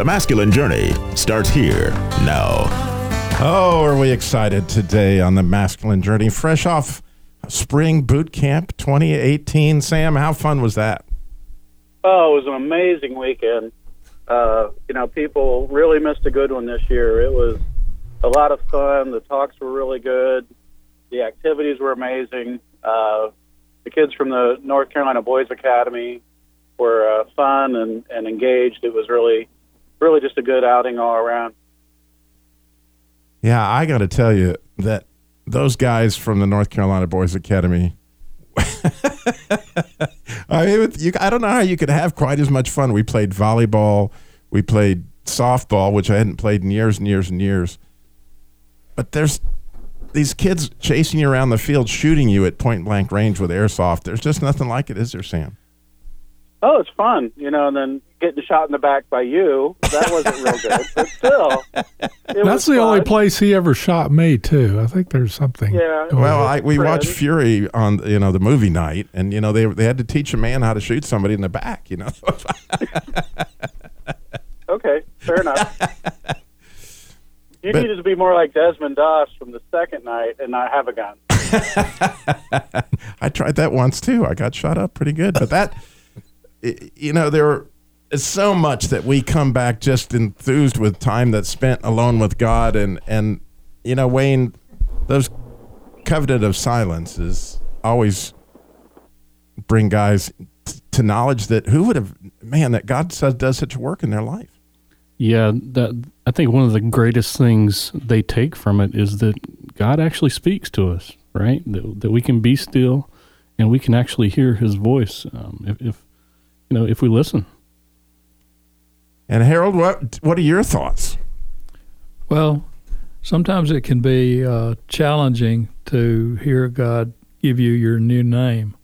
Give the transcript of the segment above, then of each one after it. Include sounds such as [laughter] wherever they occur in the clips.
The masculine journey starts here now. Oh, are we excited today on the masculine journey? Fresh off spring boot camp 2018. Sam, how fun was that? Oh, it was an amazing weekend. Uh, you know, people really missed a good one this year. It was a lot of fun. The talks were really good. The activities were amazing. Uh, the kids from the North Carolina Boys Academy were uh, fun and, and engaged. It was really, really just a good outing all around. Yeah, I got to tell you that those guys from the North Carolina Boys Academy. [laughs] I mean, you, I don't know how you could have quite as much fun. We played volleyball, we played softball, which I hadn't played in years and years and years. But there's these kids chasing you around the field, shooting you at point blank range with airsoft. There's just nothing like it, is there, Sam? Oh, it's fun, you know, and then getting shot in the back by you, that wasn't real good. [laughs] But still, That's the fun. only place he ever shot me, too. I think there's something. Yeah. Well, I, we Fred. watched Fury on you know the movie night, and you know they they had to teach a man how to shoot somebody in the back. You know, [laughs] Okay, fair enough. You But- needed to be more like Desmond Doss from the second night and not have a gun. [laughs] I tried that once too. I got shot up pretty good, but that you know there is so much that we come back just enthused with time that's spent alone with God, and and you know Wayne, those covenant of silence is always bring guys t- to knowledge that who would have man that God says does such work in their life. Yeah, that I think one of the greatest things they take from it is that God actually speaks to us, right? That, that we can be still, and we can actually hear His voice um, if, if you know if we listen. And Harold, what what are your thoughts? Well, sometimes it can be uh, challenging to hear God give you your new name.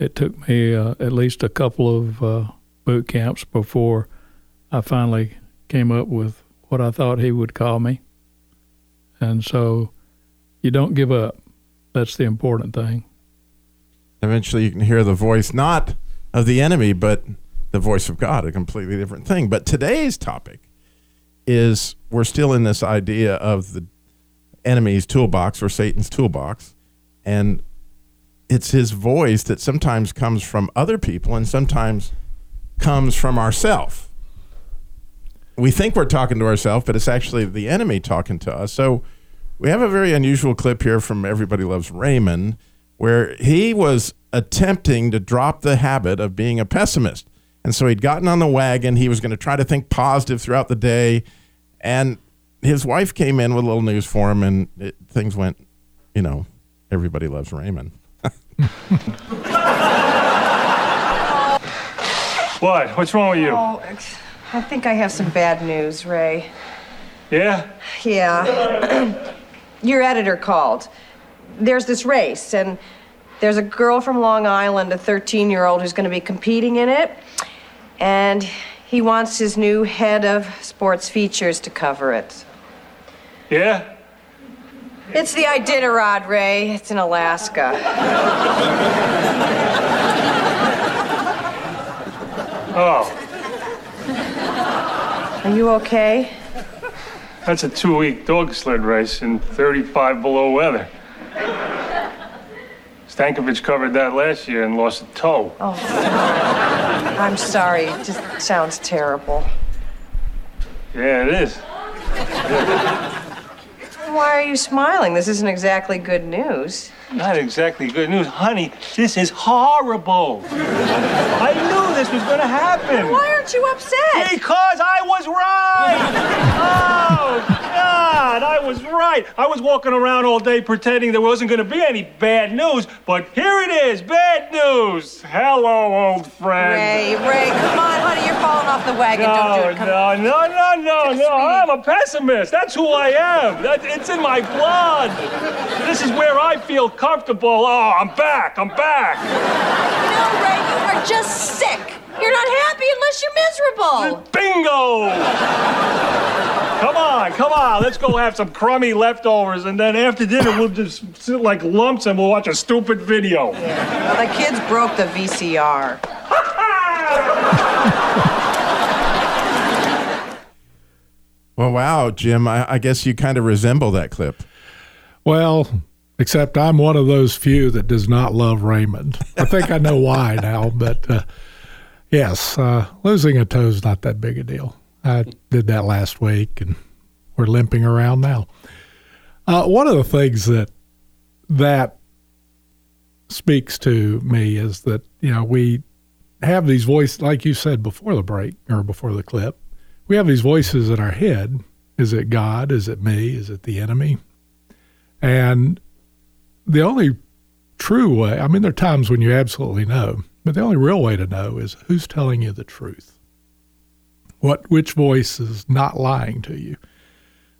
It took me uh, at least a couple of uh, boot camps before I finally came up with what I thought He would call me. And so you don't give up. That's the important thing. Eventually, you can hear the voice not of the enemy, but the voice of God, a completely different thing. But today's topic is we're still in this idea of the enemy's toolbox or Satan's toolbox, and it's his voice that sometimes comes from other people and sometimes comes from ourself. We think we're talking to ourselves, but it's actually the enemy talking to us. So we have a very unusual clip here from Everybody Loves Raymond where he was attempting to drop the habit of being a pessimist. And so he'd gotten on the wagon. He was going to try to think positive throughout the day. And his wife came in with a little news for him, and it, things went, you know, everybody loves Raymond. [laughs] What? What's wrong with you? Oh, I think I have some bad news, Ray. Yeah? Yeah. [clears throat] Your editor called. There's this race, and there's a girl from Long Island, a 13 year old, who's going to be competing in it. And he wants his new head of sports features to cover it. Yeah? It's the Iditarod, Ray. It's in Alaska. Oh, Are you okay? that's a two week dog sled race in 35 below weather. Stankovic covered that last year and lost a toe. Oh, I'm sorry. It just sounds terrible. Yeah, it is. [laughs] Why are you smiling? This isn't exactly good news. Not exactly good news. Honey, this is horrible. I knew this was going to happen. Why aren't you upset? Because I was right! Oh, [laughs] God, I was right. I was walking around all day pretending there wasn't going to be any bad news, but here it is, bad news. Hello, old friend. Ray, Ray, come on, honey, you're falling off the wagon. Don't do No, it. Come no, no, no, no, Just no. I'm a pessimist. That's who I am. That, it's in my blood. This is where I feel comfortable. Oh, I'm back. I'm back. No, Ray, you are just sick. You're not happy unless you're miserable. Bingo! Come on, come on. Let's go have some crummy leftovers, and then after dinner, we'll just sit like lumps and we'll watch a stupid video. Well, the kids broke the VCR. [laughs] Well, wow, Jim, I, I guess you kind of resemble that clip. Well, except I'm one of those few that does not love Raymond. I think I know why now, but uh, yes, uh, losing a toe is not that big a deal. I did that last week, and we're limping around now. Uh, one of the things that that speaks to me is that you know we have these voices, like you said before the break or before the clip. We have these voices in our head. Is it God? Is it me? Is it the enemy? And the only true way, I mean, there are times when you absolutely know, but the only real way to know is who's telling you the truth. What, which voice is not lying to you?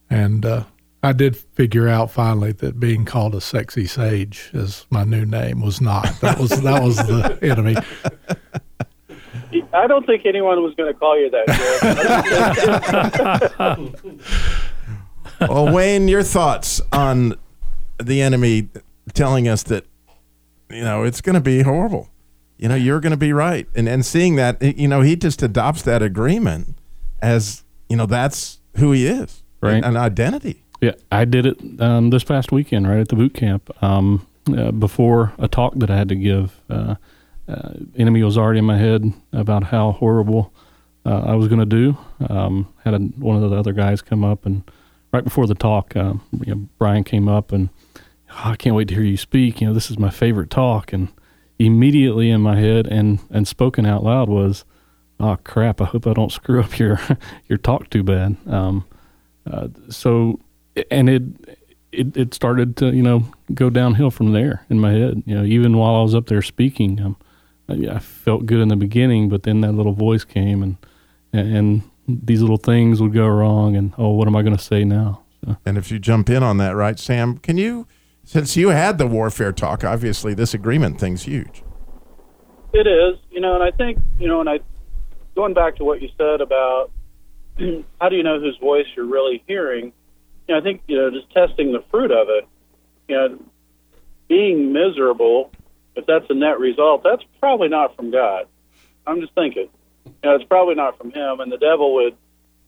And uh, I did figure out finally that being called a sexy sage as my new name was not. That was that was the [laughs] enemy. I don't think anyone was going to call you that. [laughs] Well, Wayne, your thoughts on the enemy telling us that you know it's going to be horrible. You know, you're going to be right, and and seeing that, you know, he just adopts that agreement as you know that's who he is, Right. An identity. Yeah, I did it um, this past weekend, right at the boot camp, um, uh, before a talk that I had to give. Uh, uh, enemy was already in my head about how horrible uh, I was going to do. Um, had a, one of the other guys come up, and right before the talk, um, you know, Brian came up and "Oh, I can't wait to hear you speak. You know, this is my favorite talk, and immediately in my head and and spoken out loud was, "Oh crap! I hope I don't screw up your [laughs] your talk too bad." Um, uh, so, and it, it it started to you know go downhill from there in my head. You know, even while I was up there speaking, um, I, I felt good in the beginning, but then that little voice came and and these little things would go wrong, and oh, what am I going to say now? So, And if you jump in on that, right, Sam? Can you, since you had the warfare talk, obviously this agreement thing's huge. It is, you know, and I think, you know, and I, going back to what you said about [clears throat] how do you know whose voice you're really hearing, you know, I think, you know, just testing the fruit of it, you know, being miserable, if that's a net result, that's probably not from God. I'm just thinking, you know, it's probably not from Him, and the devil would,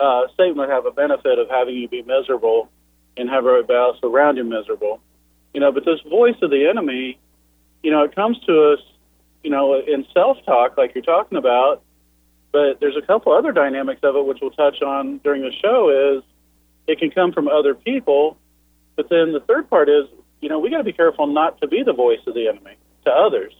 uh, Satan would have a benefit of having you be miserable and have everybody else around you miserable, you know, but this voice of the enemy, you know, it comes to us you know, in self talk, like you're talking about. But there's a couple other dynamics of it which we'll touch on during the show. Is it can come from other people, but then the third part is, you know, we got to be careful not to be the voice of the enemy to others.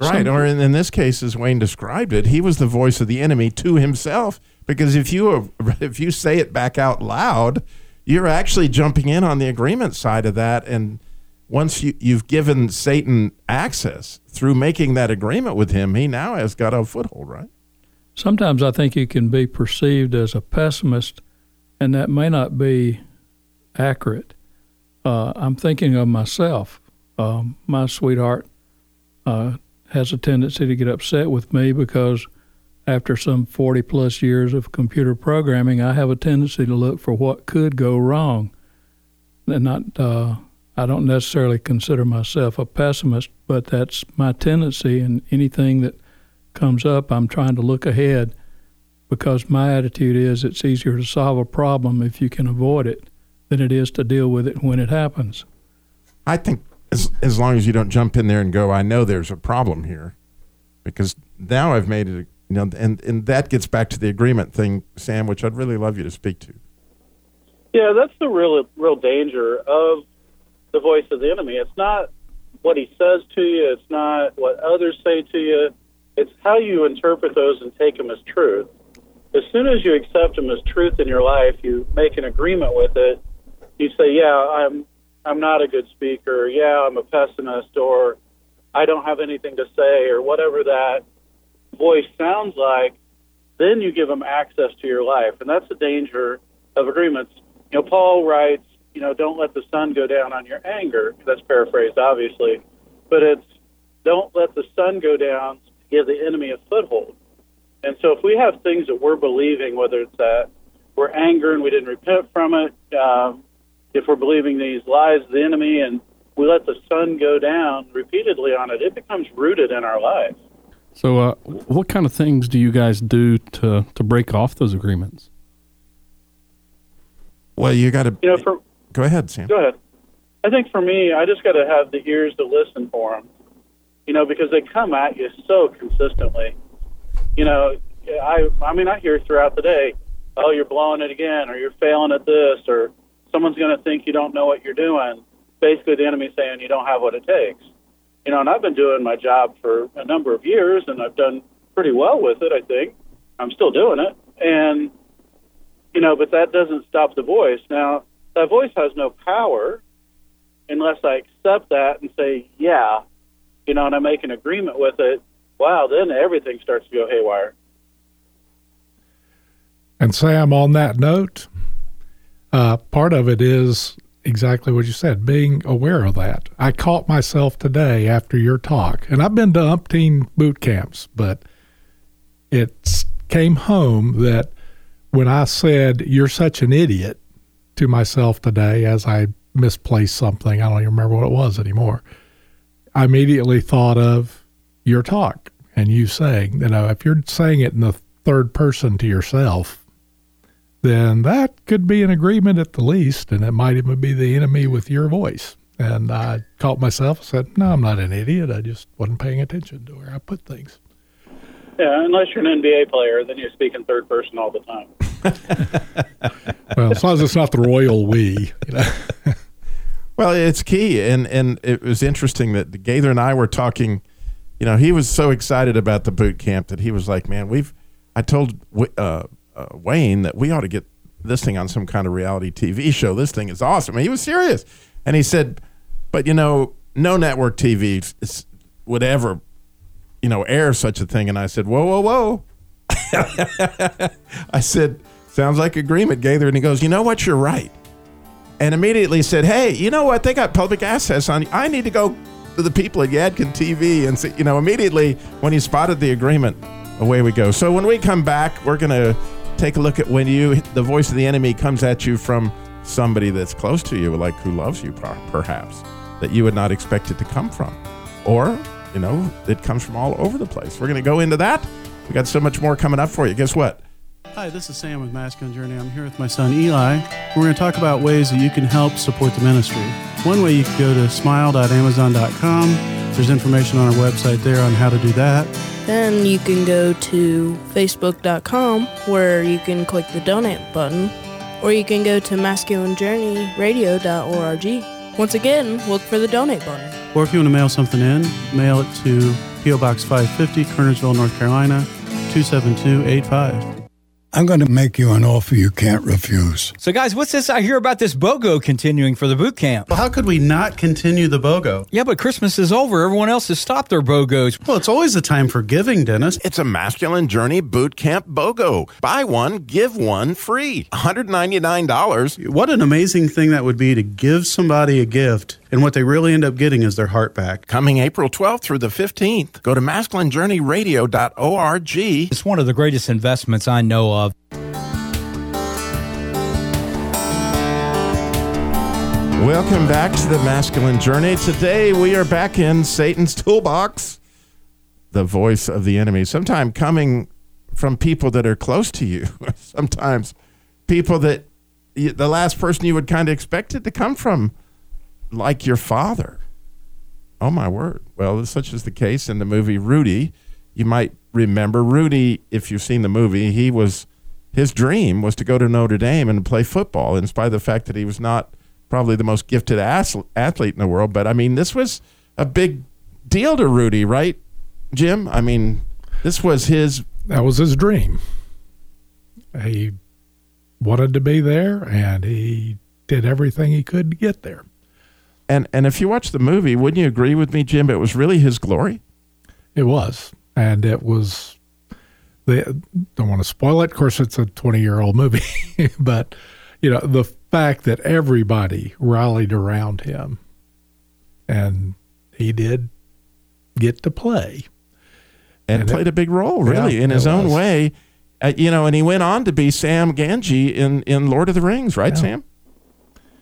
Right. Or in, in this case, as Wayne described it, he was the voice of the enemy to himself. Because if you [laughs] if you say it back out loud, you're actually jumping in on the agreement side of that. And once you, you've given Satan access through making that agreement with him, he now has got a foothold, right? Sometimes I think you can be perceived as a pessimist, and that may not be accurate. Uh, I'm thinking of myself. Um, my sweetheart uh, has a tendency to get upset with me because after some 40 plus years of computer programming, I have a tendency to look for what could go wrong. And not, uh, I don't necessarily consider myself a pessimist, but that's my tendency. And anything that comes up, I'm trying to look ahead because my attitude is it's easier to solve a problem if you can avoid it than it is to deal with it when it happens. I think as, as long as you don't jump in there and go, I know there's a problem here, because now I've made it, you know, and, and that gets back to the agreement thing, Sam, which I'd really love you to speak to. Yeah, that's the real real danger of the voice of the enemy. It's not what he says to you. It's not what others say to you. It's how you interpret those and take them as truth. As soon as you accept them as truth in your life, you make an agreement with it. you say, "Yeah, I'm I'm not a good speaker. Yeah, I'm a pessimist, or I don't have anything to say, or whatever that voice sounds like." Then you give them access to your life, and that's the danger of agreements. You know, Paul writes, you know, don't let the sun go down on your anger. That's paraphrased, obviously, but it's don't let the sun go down to give the enemy a foothold. And so, if we have things that we're believing, whether it's that we're anger and we didn't repent from it, um, if we're believing these lies of the enemy and we let the sun go down repeatedly on it, it becomes rooted in our lives. So, uh, what kind of things do you guys do to to break off those agreements? Well, you got to. You know, for Go ahead, Sam. Go ahead. I think for me, I just got to have the ears to listen for them. You know, because they come at you so consistently. You know, I I mean, I hear throughout the day, oh, you're blowing it again, or you're failing at this, or someone's going to think you don't know what you're doing. Basically, the enemy saying you don't have what it takes. You know, and I've been doing my job for a number of years, and I've done pretty well with it. I think I'm still doing it, and you know, but that doesn't stop the voice. Now, that voice has no power unless I accept that and say, yeah, you know, and I make an agreement with it. Wow, then everything starts to go haywire. And Sam, on that note, uh, part of it is exactly what you said, being aware of that. I caught myself today after your talk, and I've been to umpteen boot camps, but it came home that when I said, You're such an idiot to myself today as I misplaced something, I don't even remember what it was anymore. I immediately thought of your talk and you saying, you know, if you're saying it in the third person to yourself, then that could be an agreement at the least, and it might even be the enemy with your voice. And I caught myself and said, No, I'm not an idiot. I just wasn't paying attention to where I put things. Yeah, unless you're an NBA player, then you speak in third person all the time. [laughs] well, as long as it's not the royal we, you know. [laughs] well, it's key, and and it was interesting that Gaither and I were talking. You know, he was so excited about the boot camp that he was like, "Man, we've." I told uh, uh, Wayne that we ought to get this thing on some kind of reality TV show. This thing is awesome. And he was serious, and he said, "But you know, no network TV would ever, you know, air such a thing." And I said, "Whoa, whoa, whoa." [laughs] I said, Sounds like agreement, Gaither. And he goes, You know what? You're right. And immediately said, Hey, you know what? They got public access on. I need to go to the people at Yadkin TV and see, you know, immediately when he spotted the agreement, away we go. So when we come back, we're going to take a look at when you, the voice of the enemy comes at you from somebody that's close to you, like who loves you, perhaps, that you would not expect it to come from. Or, you know, it comes from all over the place. We're going to go into that. We got so much more coming up for you. Guess what? Hi, this is Sam with Masculine Journey. I'm here with my son Eli. We're going to talk about ways that you can help support the ministry. One way you can go to smile.amazon.com. There's information on our website there on how to do that. Then you can go to facebook.com where you can click the donate button, or you can go to masculinejourneyradio.org. Once again, look for the donate button. Or if you want to mail something in, mail it to P.O. Box 550, Kernersville, North Carolina, 27285. I'm going to make you an offer you can't refuse. So, guys, what's this I hear about this BOGO continuing for the boot camp? Well, how could we not continue the BOGO? Yeah, but Christmas is over. Everyone else has stopped their BOGOs. Well, it's always the time for giving, Dennis. It's a masculine journey boot camp BOGO. Buy one, give one free. $199. What an amazing thing that would be to give somebody a gift and what they really end up getting is their heart back. Coming April 12th through the 15th. Go to masculinejourneyradio.org. It's one of the greatest investments I know of. Welcome back to the Masculine Journey. Today we are back in Satan's toolbox, the voice of the enemy. Sometimes coming from people that are close to you. [laughs] Sometimes people that the last person you would kind of expect it to come from like your father. Oh, my word. Well, such is the case in the movie Rudy. You might remember Rudy, if you've seen the movie, he was, his dream was to go to Notre Dame and play football, in spite of the fact that he was not probably the most gifted athlete in the world. But I mean, this was a big deal to Rudy, right, Jim? I mean, this was his. That was his dream. He wanted to be there, and he did everything he could to get there. And and if you watch the movie, wouldn't you agree with me, Jim? It was really his glory. It was, and it was. They don't want to spoil it. Of course, it's a twenty-year-old movie, [laughs] but you know the fact that everybody rallied around him, and he did get to play, and, and played it, a big role, really, yeah, in his own was. way. Uh, you know, and he went on to be Sam Gamgee in in Lord of the Rings, right, Yeah. Sam?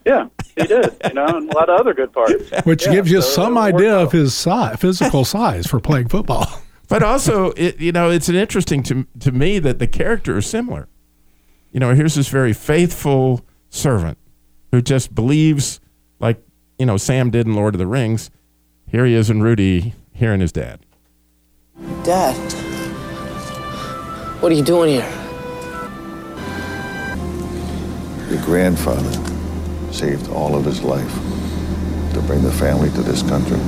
Yeah, he did. You know, and a lot of other good parts. which Yeah, gives you so some idea of his size, physical size for playing football. [laughs] But also, it, you know, it's an interesting to to me that the character is similar. You know, here's this very faithful servant who just believes, like you know Sam did in Lord of the Rings. Here he is in Rudy hearing his dad. Dad, what are you doing here? Your grandfather saved all of his life to bring the family to this country.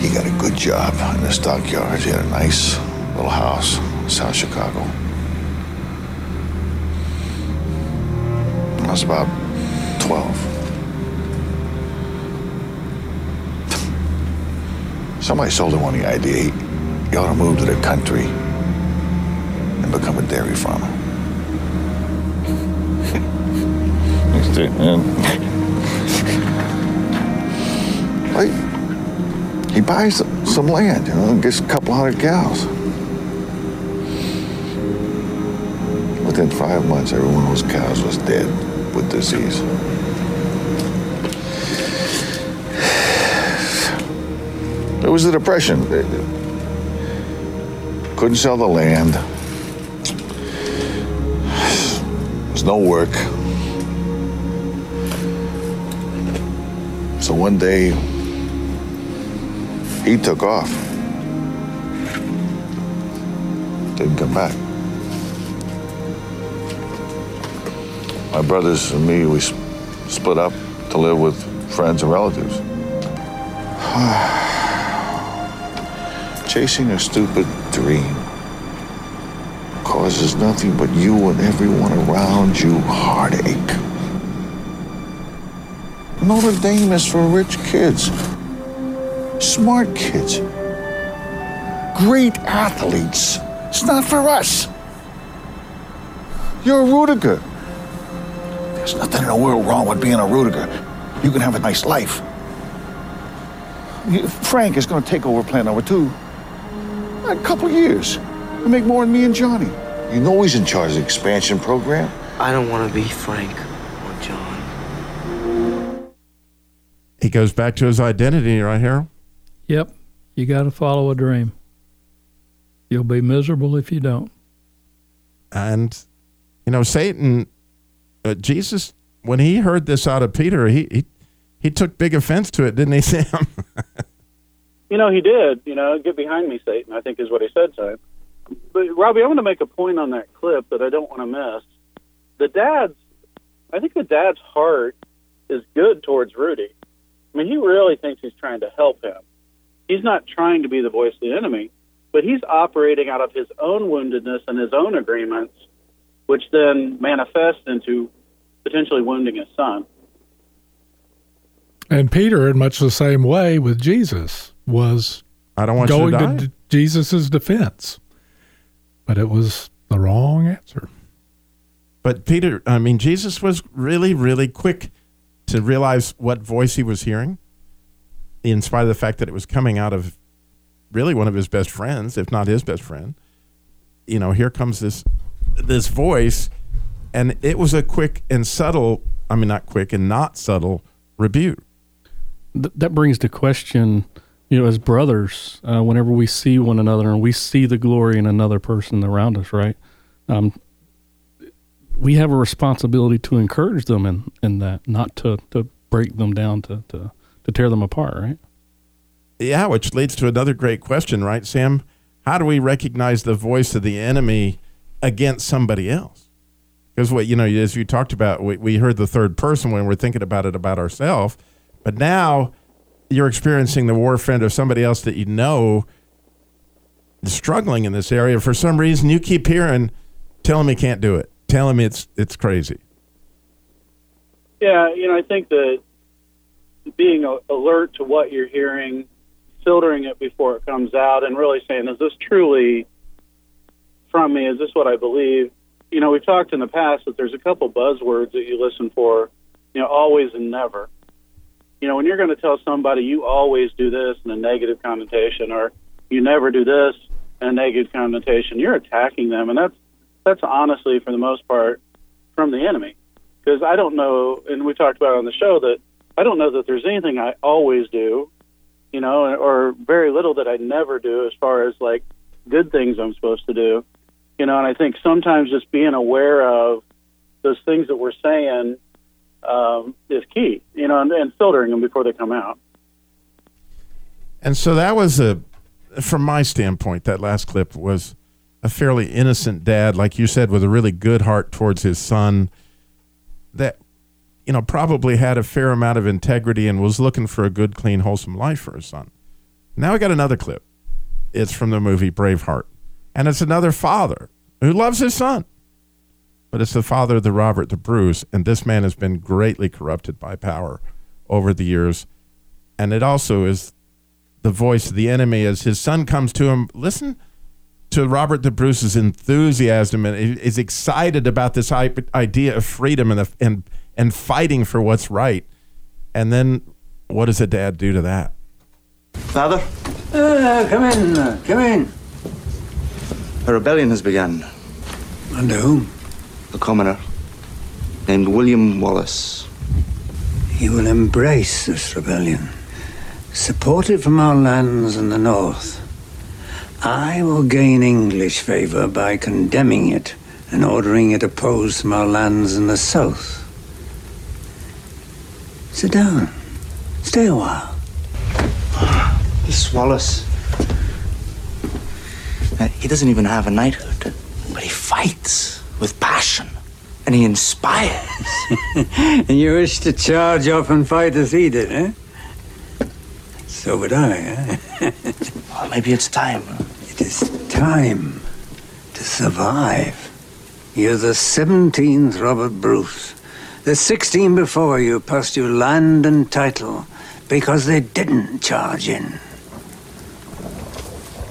He got a good job in the stockyards. He had a nice little house in South Chicago. I was about 12. Somebody sold him on the idea he, he ought to move to the country and become a dairy farmer. Man. like, he buys some, some land, you know, and gets a couple hundred cows. Within five months, every one of those cows was dead with disease. It was the Depression. Couldn't sell the land. There's no work. So one day, he took off. Didn't come back. My brothers and me, we split up to live with friends and relatives. [sighs] Chasing a stupid dream causes nothing but you and everyone around you heartache. Notre Dame is for rich kids, smart kids, great athletes. It's not for us. You're a Ruettiger. There's nothing in the world wrong with being a Ruettiger. You can have a nice life. Frank is going to take over plant number two. A couple years. He'll make more than me and Johnny. You know he's in charge of the expansion program. I don't want to be Frank He goes back to his identity, right, Harold? Yep. You got to follow a dream. You'll be miserable if you don't. And you know, Satan, uh, Jesus, when he heard this out of Peter, he he he took big offense to it, didn't he, [laughs] Sam? You know, he did. You know, get behind me, Satan. I think is what he said to him. But Robbie, I want to make a point on that clip that I don't want to miss. The dad's, I think the dad's heart is good towards Rudy. I mean, he really thinks he's trying to help him. He's not trying to be the voice of the enemy, but he's operating out of his own woundedness and his own agreements, which then manifest into potentially wounding his son. And Peter, in much the same way with Jesus, was I don't want going to to, die. Jesus' defense. But it was the wrong answer. But Peter, I mean, Jesus was really, really quick to realize what voice he was hearing, in spite of the fact that it was coming out of really one of his best friends, if not his best friend. You know, here comes this this voice, and it was a quick and subtle. I mean, not quick and not subtle rebuke. Th- that brings to question, you know, as brothers, uh, whenever we see one another and we see the glory in another person around us, right? Um, we have a responsibility to encourage them in, in that, not to, to break them down, to, to, to tear them apart, right? Yeah, which leads to another great question, right, Sam? How do we recognize the voice of the enemy against somebody else? Because what you know, as you talked about, we, we heard the third person when we're thinking about it about ourselves, but now you're experiencing the warfare of somebody else that you know struggling in this area. For some reason, you keep hearing, "Tell him he can't do it. Tell him it's it's crazy." Yeah, you know, I think that being alert to what you're hearing, filtering it before it comes out, and really saying, is this truly from me? Is this what I believe? You know, we've talked in the past that there's a couple buzzwords that you listen for, you know, always and never. You know, when you're going to tell somebody you always do this in a negative connotation, or you never do this in a negative connotation, you're attacking them, and that's that's honestly, for the most part, from the enemy. Because I don't know, and we talked about on the show that I don't know that there's anything I always do, you know, or very little that I never do as far as like good things I'm supposed to do, you know. And I think sometimes just being aware of those things that we're saying um, is key, you know, and, and filtering them before they come out. And so that was a, from my standpoint, that last clip was a fairly innocent dad, like you said, with a really good heart towards his son. That, you know, probably had a fair amount of integrity and was looking for a good, clean, wholesome life for his son. Now I got another clip. It's from the movie Braveheart, and it's another father who loves his son, but it's the father of the Robert the Bruce, and this man has been greatly corrupted by power over the years, and it also is the voice of the enemy as his son comes to him. Listen to Robert the Bruce's enthusiasm and is excited about this idea of freedom and, the, and and fighting for what's right. And then, what does a dad do to that? Father, Uh, come in, come in. a rebellion has begun. Under whom? A commoner named William Wallace. He will embrace this rebellion, support it from our lands in the north. I will gain English favor by condemning it and ordering it opposed from our lands in the south. Sit down. Stay a while. This Wallace. uh, he doesn't even have a knighthood, but he fights with passion and he inspires. and [laughs] you wish to charge off and fight as he did, eh? So would I, eh? [laughs] well, maybe it's time. It is time to survive. You're the 17th Robert Bruce. The 16 before you passed you land and title because they didn't charge in.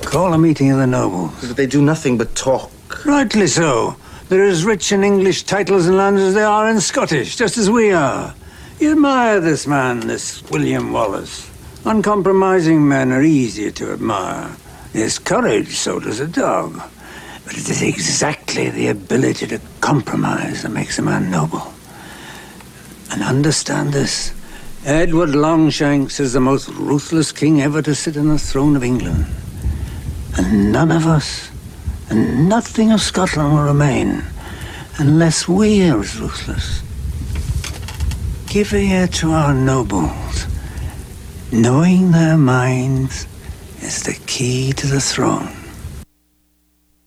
Call a meeting of the nobles. But they do nothing but talk. Rightly so. They're as rich in English titles and lands as they are in Scottish, just as we are. You admire this man, this William Wallace. Uncompromising men are easier to admire. His courage, so does a dog. But it is exactly the ability to compromise that makes a man noble. And understand this Edward Longshanks is the most ruthless king ever to sit on the throne of England. And none of us, and nothing of Scotland will remain unless we are as ruthless. Give ear to our nobles. Knowing their minds is the key to the throne.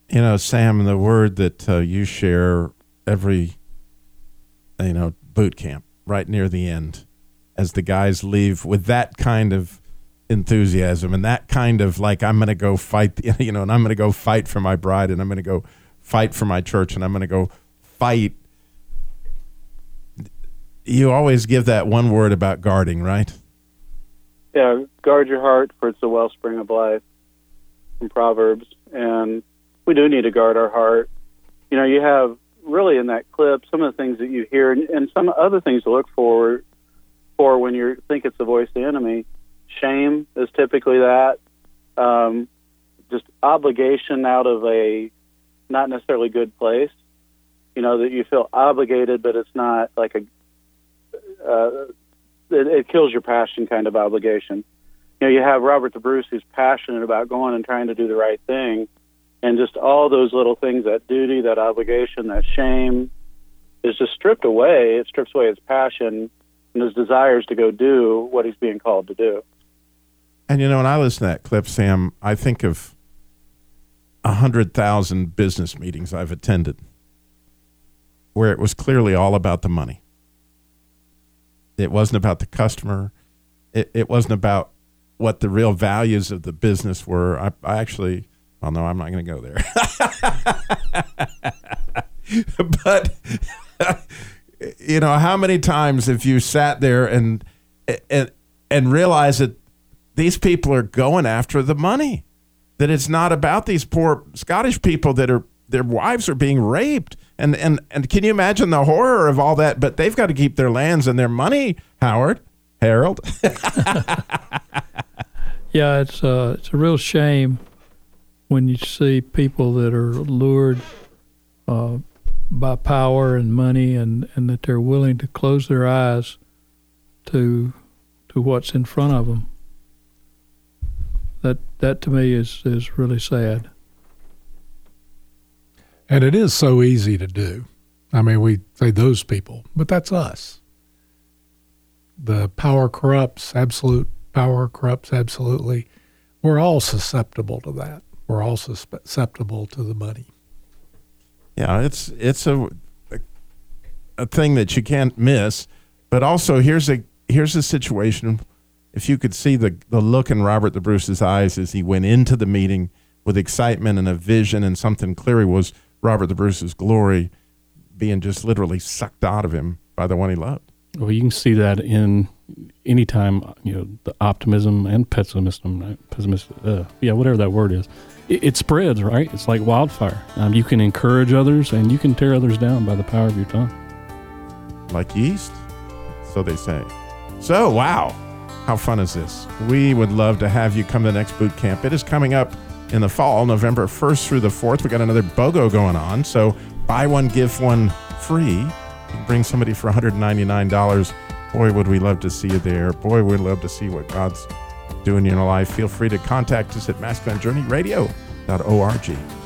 You know, Sam, the word that uh, you share every, you know, boot camp right near the end, as the guys leave with that kind of enthusiasm and that kind of like, I'm going to go fight, [laughs] you know, and I'm going to go fight for my bride and I'm going to go fight for my church and I'm going to go fight. You always give that one word about guarding, right? Yeah, guard your heart, for it's the wellspring of life, from Proverbs. And we do need to guard our heart. You know, you have really in that clip some of the things that you hear, and, and some other things to look for for when you think it's the voice of the enemy. Shame is typically that. Um, just obligation out of a not necessarily good place. You know that you feel obligated, but it's not like a uh, it, it kills your passion kind of obligation. You know, you have Robert the Bruce who's passionate about going and trying to do the right thing, and just all those little things, that duty, that obligation, that shame, is just stripped away. It strips away his passion and his desires to go do what he's being called to do. And you know, when I listen to that clip, Sam, I think of a hundred thousand business meetings I've attended where it was clearly all about the money. It wasn't about the customer. It, it wasn't about what the real values of the business were. I, I actually, well, no, I'm not going to go there. [laughs] but [laughs] you know, how many times have you sat there and and and realized that these people are going after the money? That it's not about these poor Scottish people that are their wives are being raped. And and and can you imagine the horror of all that? But they've got to keep their lands and their money, Howard, Harold. [laughs] Yeah, it's uh, it's a real shame when you see people that are lured uh, by power and money, and, and that they're willing to close their eyes to to what's in front of them. That that to me is is really sad. And it is so easy to do. I mean, we say those people, but that's us. The power corrupts, absolute power corrupts absolutely. We're all susceptible to that. We're all susceptible to the money. Yeah, it's it's a a thing that you can't miss. But also, here's a here's a situation. If you could see the the look in Robert the Bruce's eyes as he went into the meeting with excitement and a vision and something clearly was Robert the Bruce's glory being just literally sucked out of him by the one he loved. Well, you can see that in any time, you know, the optimism and pessimism, pessimism, uh, yeah, whatever that word is, it, it spreads, right? It's like wildfire. Um, you can encourage others and you can tear others down by the power of your tongue. Like yeast, so they say. So, wow, how fun is this? We would love to have you come to the next boot camp. It is coming up in the fall, November 1st through the 4th. We got another BOGO going on. So, buy one, give one free. Bring somebody for $199 Boy, would we love to see you there. Boy, we'd love to see what God's doing in your life. Feel free to contact us at masculinejourneyradio.org.